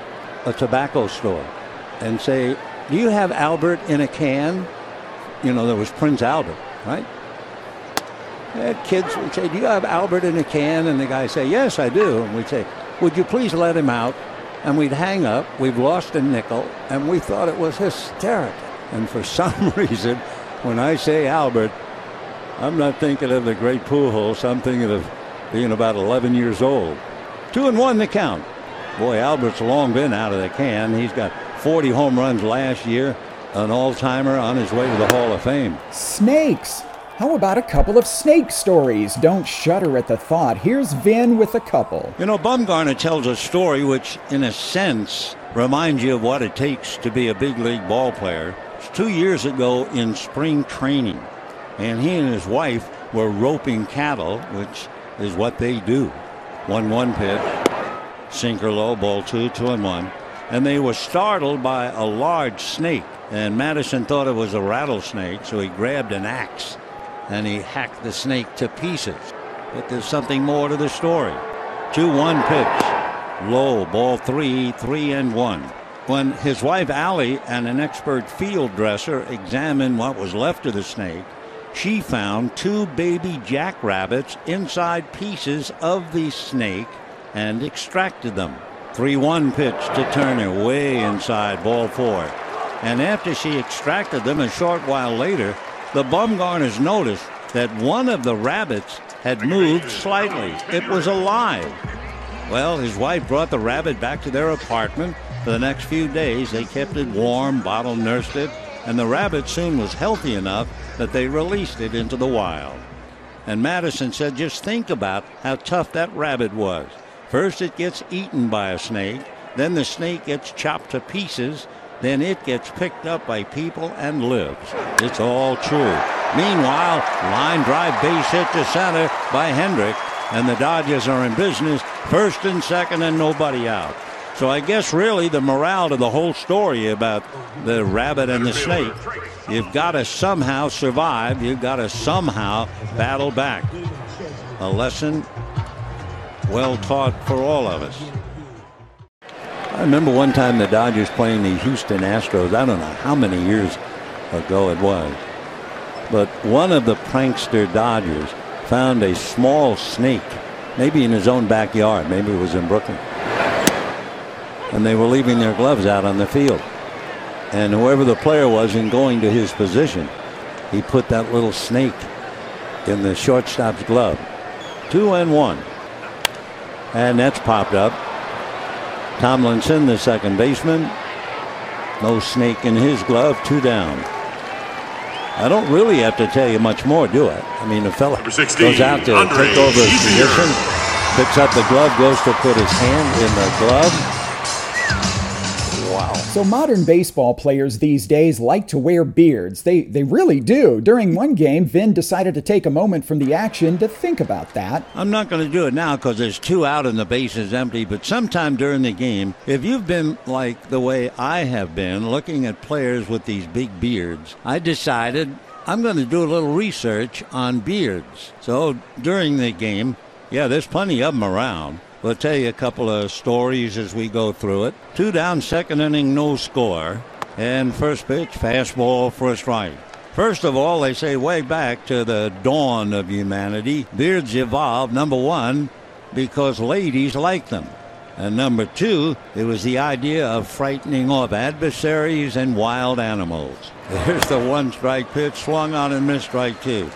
a tobacco store and say, Do you have Albert in a can? You know, there was Prince Albert, right? And kids would say, Do you have Albert in a can? And the guy say, Yes, I do. And we'd say, Would you please let him out? And we'd hang up. We've lost a nickel, and we thought it was hysterical. And for some reason, when I say Albert, I'm not thinking of the great Pujols. I'm thinking of being about 11 years old. Two and one the count. Boy, Albert's long been out of the can. He's got 40 home runs last year, an all-timer on his way to the Hall of Fame. Snakes! How about a couple of snake stories? Don't shudder at the thought. Here's Vin with a couple. You know, Bumgarner tells a story which, in a sense, reminds you of what it takes to be a big league ball player. It's two years ago in spring training, and he and his wife were roping cattle, which is what they do. 1 1 pitch, sinker low, ball two, two and one. and they were startled by a large snake. And Madison thought it was a rattlesnake, so he grabbed an axe and he hacked the snake to pieces. But there's something more to the story. 2 1 pitch. Low, ball three, three and one. When his wife Allie and an expert field dresser examined what was left of the snake, she found two baby jackrabbits inside pieces of the snake and extracted them. 3 1 pitch to Turner, way inside, ball four. And after she extracted them a short while later, the Bumgarners noticed that one of the rabbits had moved slightly. It was alive. Well, his wife brought the rabbit back to their apartment. For the next few days, they kept it warm, bottle nursed it, and the rabbit soon was healthy enough that they released it into the wild. And Madison said, just think about how tough that rabbit was. First, it gets eaten by a snake, then the snake gets chopped to pieces, then it gets picked up by people and lives. It's all true. Meanwhile, line drive base hit to center by Kendrick, and the Dodgers are in business, first and second, and nobody out. So I guess really the morale to the whole story about the rabbit and the snake, you've got to somehow survive. You've got to somehow battle back. A lesson well taught for all of us. I remember one time the Dodgers playing the Houston Astros. I don't know how many years ago it was. But one of the prankster Dodgers found a small snake, maybe in his own backyard. Maybe it was in Brooklyn and they were leaving their gloves out on the field. And whoever the player was in going to his position, he put that little snake in the shortstop's glove. Two and one. And that's popped up. Tomlinson, the second baseman. No snake in his glove, two down. I don't really have to tell you much more, do I? I mean, the fella 16, goes out to Andre take over his position, picks up the glove, goes to put his hand in the glove, so modern baseball players these days like to wear beards. They they really do. During one game, Vin decided to take a moment from the action to think about that. I'm not going to do it now because there's two out and the base is empty. But sometime during the game, if you've been like the way I have been, looking at players with these big beards, I decided I'm going to do a little research on beards. So during the game, yeah, there's plenty of them around. We'll tell you a couple of stories as we go through it. Two down, second inning, no score. And first pitch, fastball a strike. First of all, they say way back to the dawn of humanity, beards evolved, number one, because ladies like them. And number two, it was the idea of frightening off adversaries and wild animals. There's the one strike pitch swung on and missed strike two.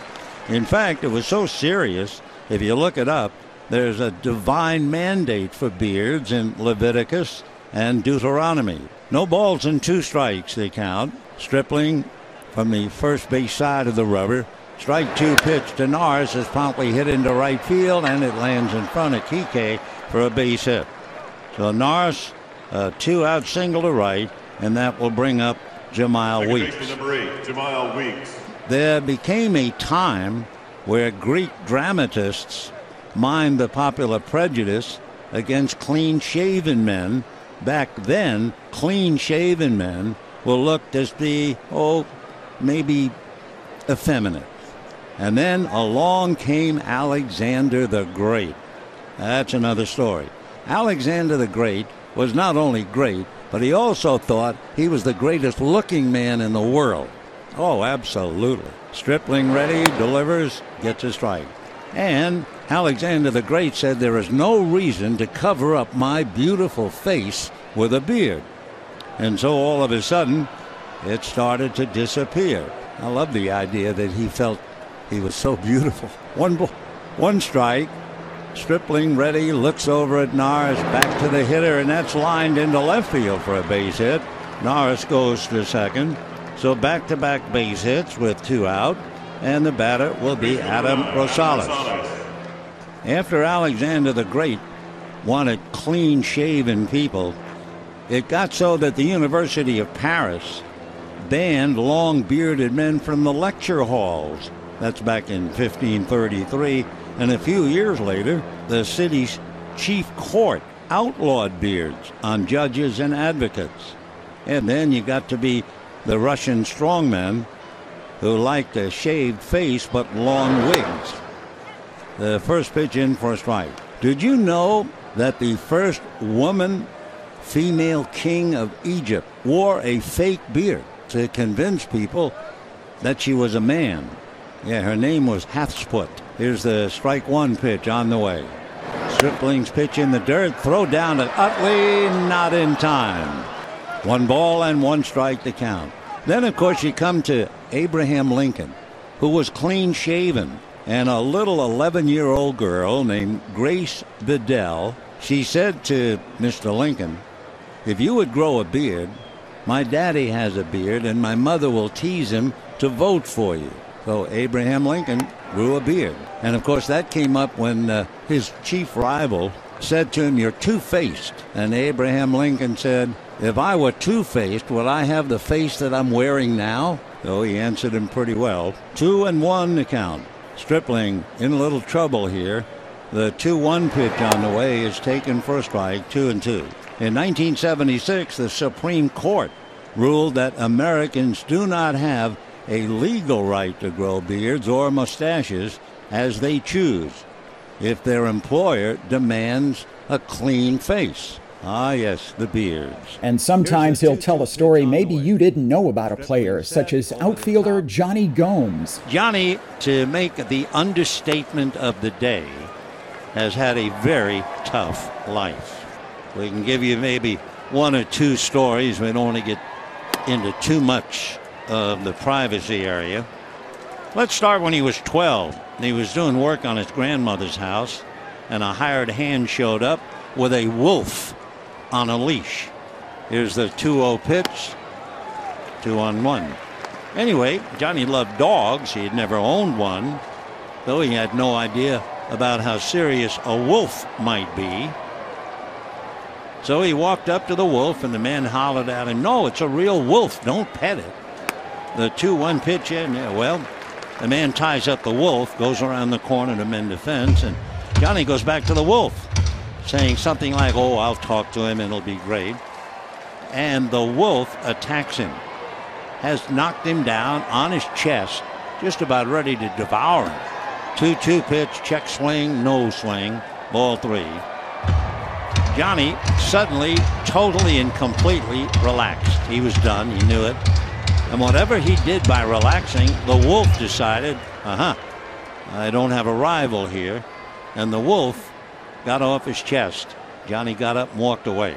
In fact, it was so serious, if you look it up, there's a divine mandate for beards in Leviticus and Deuteronomy. No balls and two strikes, they count. Stripling from the first base side of the rubber. Strike two pitch to Norris is promptly hit into right field and it lands in front of Kike for a base hit. So Norris, a two out single to right, and that will bring up Jemile Weeks. Eight, Weeks. There became a time where Greek dramatists mind the popular prejudice against clean shaven men. Back then, clean shaven men were looked as the, oh, maybe effeminate. And then along came Alexander the Great. That's another story. Alexander the Great was not only great, but he also thought he was the greatest looking man in the world. Oh, absolutely. Stripling ready, delivers, gets a strike. And Alexander the Great said, There is no reason to cover up my beautiful face with a beard. And so all of a sudden, it started to disappear. I love the idea that he felt he was so beautiful. One, one strike. Stripling ready, looks over at Norris, back to the hitter, and that's lined into left field for a base hit. Norris goes to second. So back to back base hits with two out, and the batter will be Adam Rosales. After Alexander the Great wanted clean shaven people, it got so that the University of Paris banned long bearded men from the lecture halls. That's back in 1533. And a few years later, the city's chief court outlawed beards on judges and advocates. And then you got to be the Russian strongmen who liked a shaved face but long wigs. The first pitch in for a strike. Did you know that the first woman female king of Egypt wore a fake beard to convince people that she was a man? Yeah, her name was Hatshepsut. Here's the strike one pitch on the way. Stripling's pitch in the dirt, throw down to Utley, not in time. One ball and one strike to count. Then, of course, you come to Abraham Lincoln, who was clean shaven, and a little 11 year old girl named Grace Bedell. She said to Mr. Lincoln, If you would grow a beard, my daddy has a beard, and my mother will tease him to vote for you. So Abraham Lincoln grew a beard. And of course, that came up when uh, his chief rival said to him, You're two faced. And Abraham Lincoln said, If I were two faced, would I have the face that I'm wearing now? So he answered him pretty well. Two and one to count. Stripling in a little trouble here. The 2 1 pitch on the way is taken for a strike, 2 and 2. In 1976, the Supreme Court ruled that Americans do not have a legal right to grow beards or mustaches as they choose if their employer demands a clean face. Ah, yes, the beards. And sometimes he'll tell a story maybe you didn't know about a player, such as outfielder Jonny Gomes. Jonny, to make the understatement of the day, has had a very tough life. We can give you maybe one or two stories. We don't want to get into too much of the privacy area. Let's start when he was 12. He was doing work on his grandmother's house, and a hired hand showed up with a wolf on a leash. Here's the 2 0 pitch. Two on one. Anyway, Jonny loved dogs. He had never owned one, though he had no idea about how serious a wolf might be. So he walked up to the wolf, and the man hollered at him, No, it's a real wolf. Don't pet it. The 2 1 pitch in, yeah, well, the man ties up the wolf, goes around the corner to mend the fence, and Jonny goes back to the wolf, saying something like, Oh, I'll talk to him, and it'll be great. And the wolf attacks him, has knocked him down on his chest, just about ready to devour him. 2 2 pitch, check swing, no swing, ball three. Jonny suddenly, totally and completely relaxed. He was done. He knew it. And whatever he did by relaxing, the wolf decided, uh huh, I don't have a rival here. And the wolf got off his chest. Jonny got up and walked away.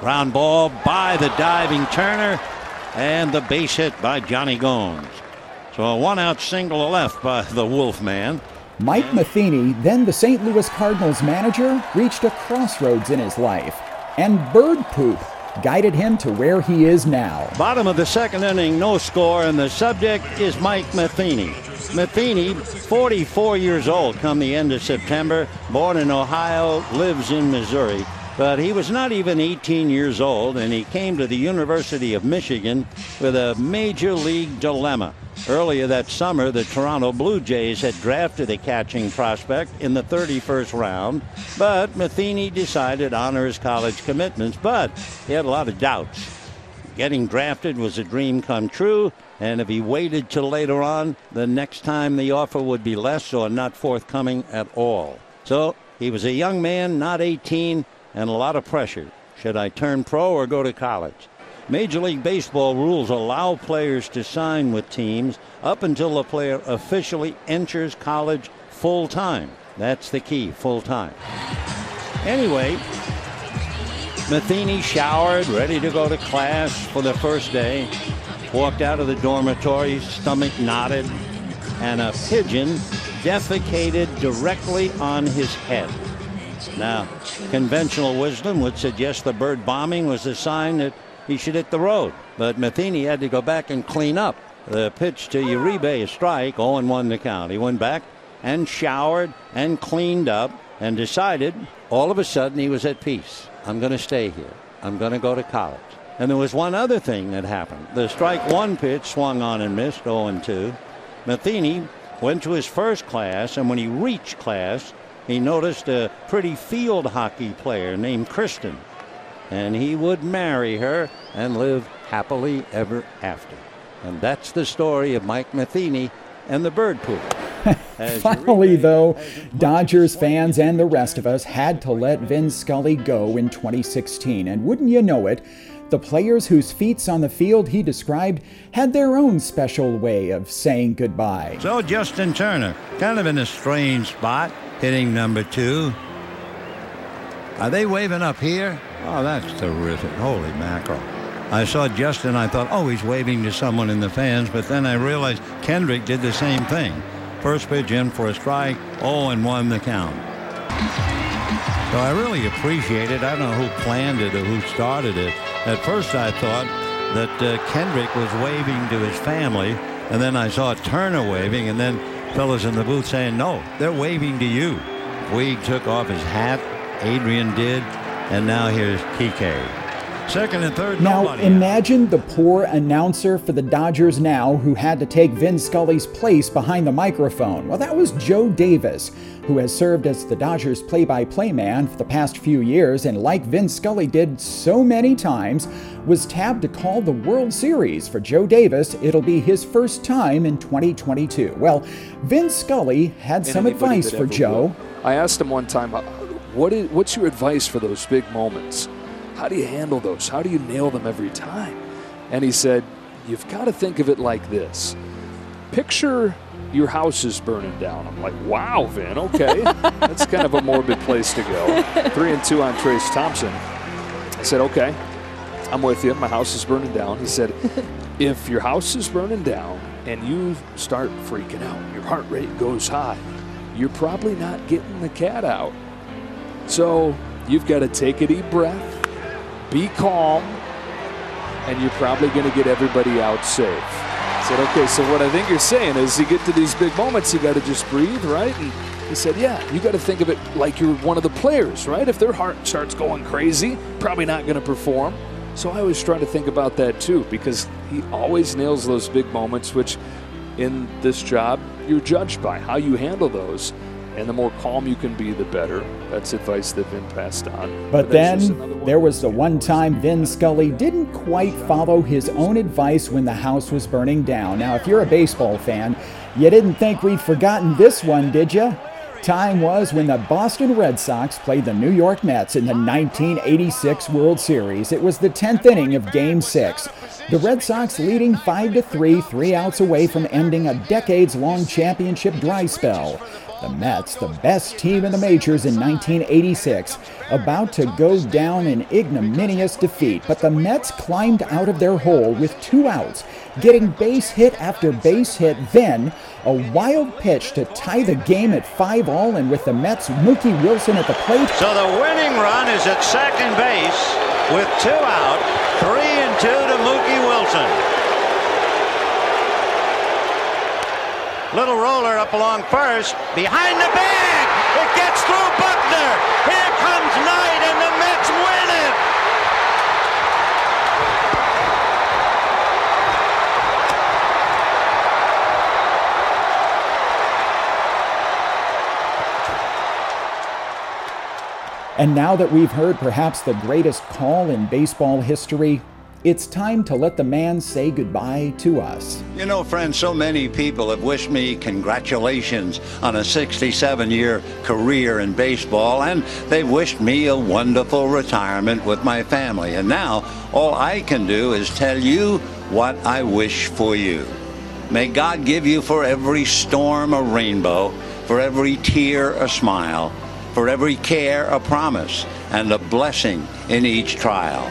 Ground ball by the diving Turner and the base hit by Jonny Gomes. So a one out single left by the Wolfman. Mike Matheny, then the St. Louis Cardinals manager, reached a crossroads in his life, and bird poop guided him to where he is now. Bottom of the second inning, no score, and the subject is Mike Matheny. Matheny, 44 years old come the end of September, born in Ohio, lives in Missouri. But he was not even 18 years old, and he came to the University of Michigan with a major league dilemma. Earlier that summer, the Toronto Blue Jays had drafted a catching prospect in the 31st round, but Matheny decided to honor his college commitments, but he had a lot of doubts. Getting drafted was a dream come true, and if he waited till later on, the next time the offer would be less or not forthcoming at all. So he was a young man, not 18, and a lot of pressure. Should I turn pro or go to college? Major League Baseball rules allow players to sign with teams up until the player officially enters college full time. That's the key, full time. Anyway, Matheny showered, ready to go to class for the first day. Walked out of the dormitory, stomach knotted, and a pigeon defecated directly on his head. Now, conventional wisdom would suggest the bird bombing was a sign that he should hit the road. But Matheny had to go back and clean up. The pitch to Uribe, a strike, 0 1 the count. He went back and showered and cleaned up and decided all of a sudden he was at peace. I'm going to stay here. I'm going to go to college. And there was one other thing that happened. The strike one pitch swung on and missed, 0 2. Matheny went to his first class, and when he reached class, he noticed a pretty field hockey player named Kristen, and he would marry her and live happily ever after. And that's the story of Mike Matheny and the bird pool. Finally, though, Dodgers fans and the rest of us had to let Vin Scully go in 2016. And wouldn't you know it, the players whose feats on the field he described had their own special way of saying goodbye. So, Justin Turner, kind of in a strange spot, hitting number two. Are they waving up here? Oh, that's terrific. Holy mackerel. I saw Justin, I thought, oh, he's waving to someone in the fans, but then I realized Kendrick did the same thing. First pitch in for a strike, 0 and 1 the count. So I really appreciate it. I don't know who planned it or who started it. At first, I thought that uh, Kendrick was waving to his family, and then I saw Turner waving, and then fellas in the booth saying, no, they're waving to you. Puig took off his hat, Adrian did, and now here's Kike. Second and third. Now, imagine the poor announcer for the Dodgers now who had to take Vin Scully's place behind the microphone. Well, that was Joe Davis, who has served as the Dodgers play by play man for the past few years and, like Vin Scully did so many times, was tabbed to call the World Series. For Joe Davis, it'll be his first time in 2022. Well, Vin Scully had some advice for Joe. Will. I asked him one time, uh, what is, what's your advice for those big moments? How do you handle those? How do you nail them every time? And he said, You've got to think of it like this picture your house is burning down. I'm like, wow, Vin, okay. That's kind of a morbid place to go. Three and two on Trayce Thompson. I said, okay, I'm with you. My house is burning down. He said, if your house is burning down and you start freaking out, your heart rate goes high, you're probably not getting the cat out. So you've got to take a deep breath be calm, and you're probably going to get everybody out safe. I said, okay, so what I think you're saying is you get to these big moments, you got to just breathe, right? And he said, yeah, you got to think of it like you're one of the players, right? If their heart starts going crazy, probably not going to perform. So I always try to think about that too, because he always nails those big moments, which in this job, you're judged by how you handle those and the more calm you can be, the better. That's advice that Vin passed on. But, but then there was the one time Vin Scully didn't quite follow his own advice when the house was burning down. Now, if you're a baseball fan, you didn't think we'd forgotten this one, did you? Time was when the Boston Red Sox played the New York Mets in the 1986 World Series. It was the 10th inning of Game 6. The Red Sox leading 5 to 3, 3 outs away from ending a decades-long championship dry spell. The Mets, the best team in the majors in 1986, about to go down in ignominious defeat, but the Mets climbed out of their hole with two outs, getting base hit after base hit, then a wild pitch to tie the game at 5 all, and with the Mets' Mookie Wilson at the plate. So the winning run is at second base with two out, three and two to Mookie Wilson. Little roller up along first. Behind the bag. It gets through Buckner. Here comes Knight, and the Mets win it. And now that we've heard perhaps the greatest call in baseball history, it's time to let the man say goodbye to us. You know, friends, so many people have wished me congratulations on a 67 year career in baseball, and they've wished me a wonderful retirement with my family. And now, all I can do is tell you what I wish for you. May God give you for every storm a rainbow, for every tear a smile, for every care a promise, and a blessing in each trial.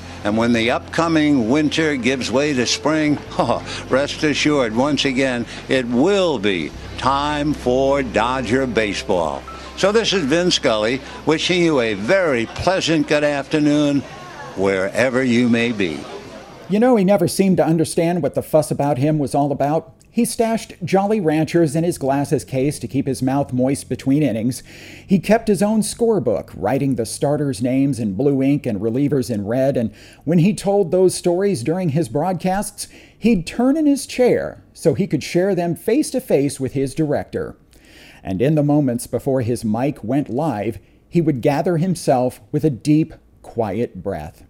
And when the upcoming winter gives way to spring, oh, rest assured, once again, it will be time for Dodger baseball. So this is Vin Scully wishing you a very pleasant good afternoon wherever you may be. You know, he never seemed to understand what the fuss about him was all about. He stashed Jolly Ranchers in his glasses case to keep his mouth moist between innings. He kept his own scorebook, writing the starters' names in blue ink and relievers in red, and when he told those stories during his broadcasts, he'd turn in his chair so he could share them face to face with his director. And in the moments before his mic went live, he would gather himself with a deep, quiet breath.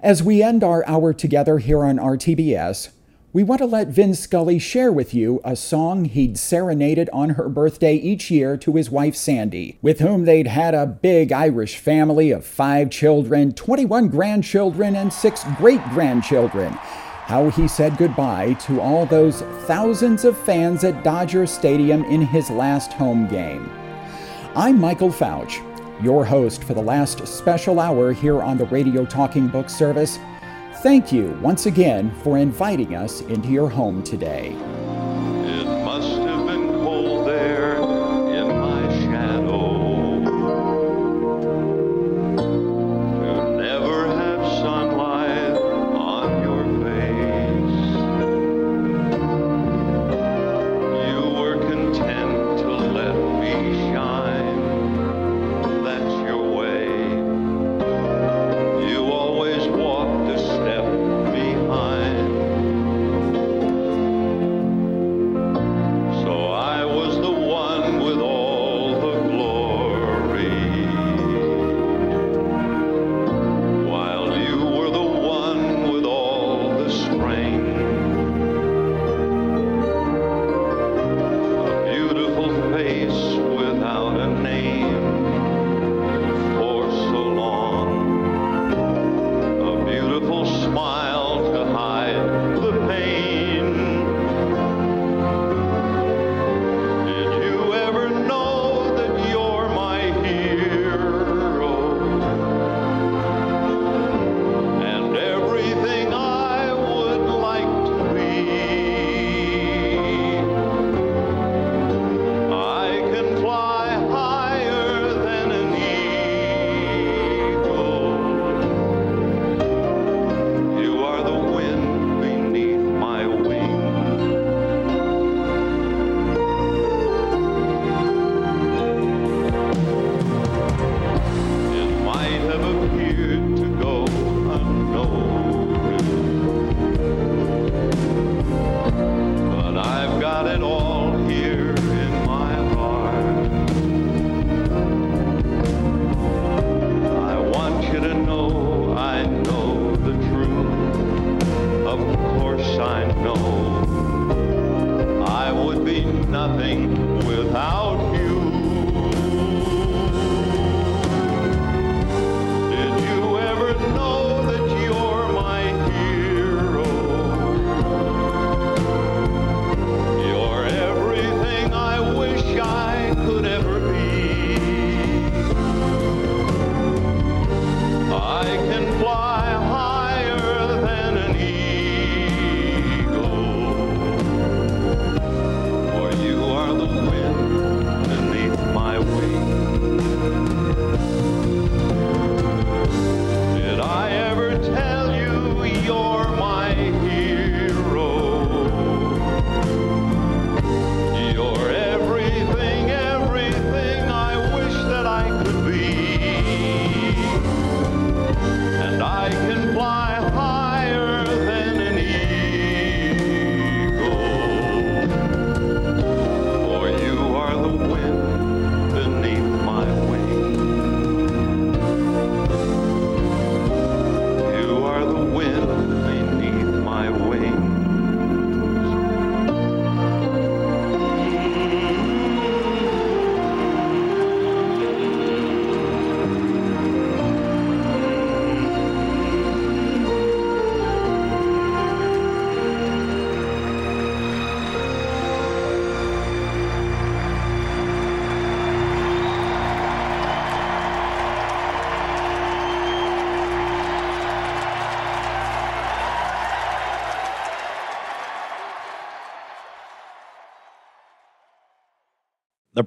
As we end our hour together here on RTBS, we want to let Vin Scully share with you a song he'd serenaded on her birthday each year to his wife Sandy, with whom they'd had a big Irish family of five children, 21 grandchildren, and six great grandchildren. How he said goodbye to all those thousands of fans at Dodger Stadium in his last home game. I'm Michael Fouch, your host for the last special hour here on the Radio Talking Book service. Thank you once again for inviting us into your home today.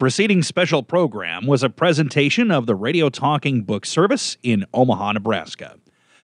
Preceding special program was a presentation of the Radio Talking Book Service in Omaha, Nebraska.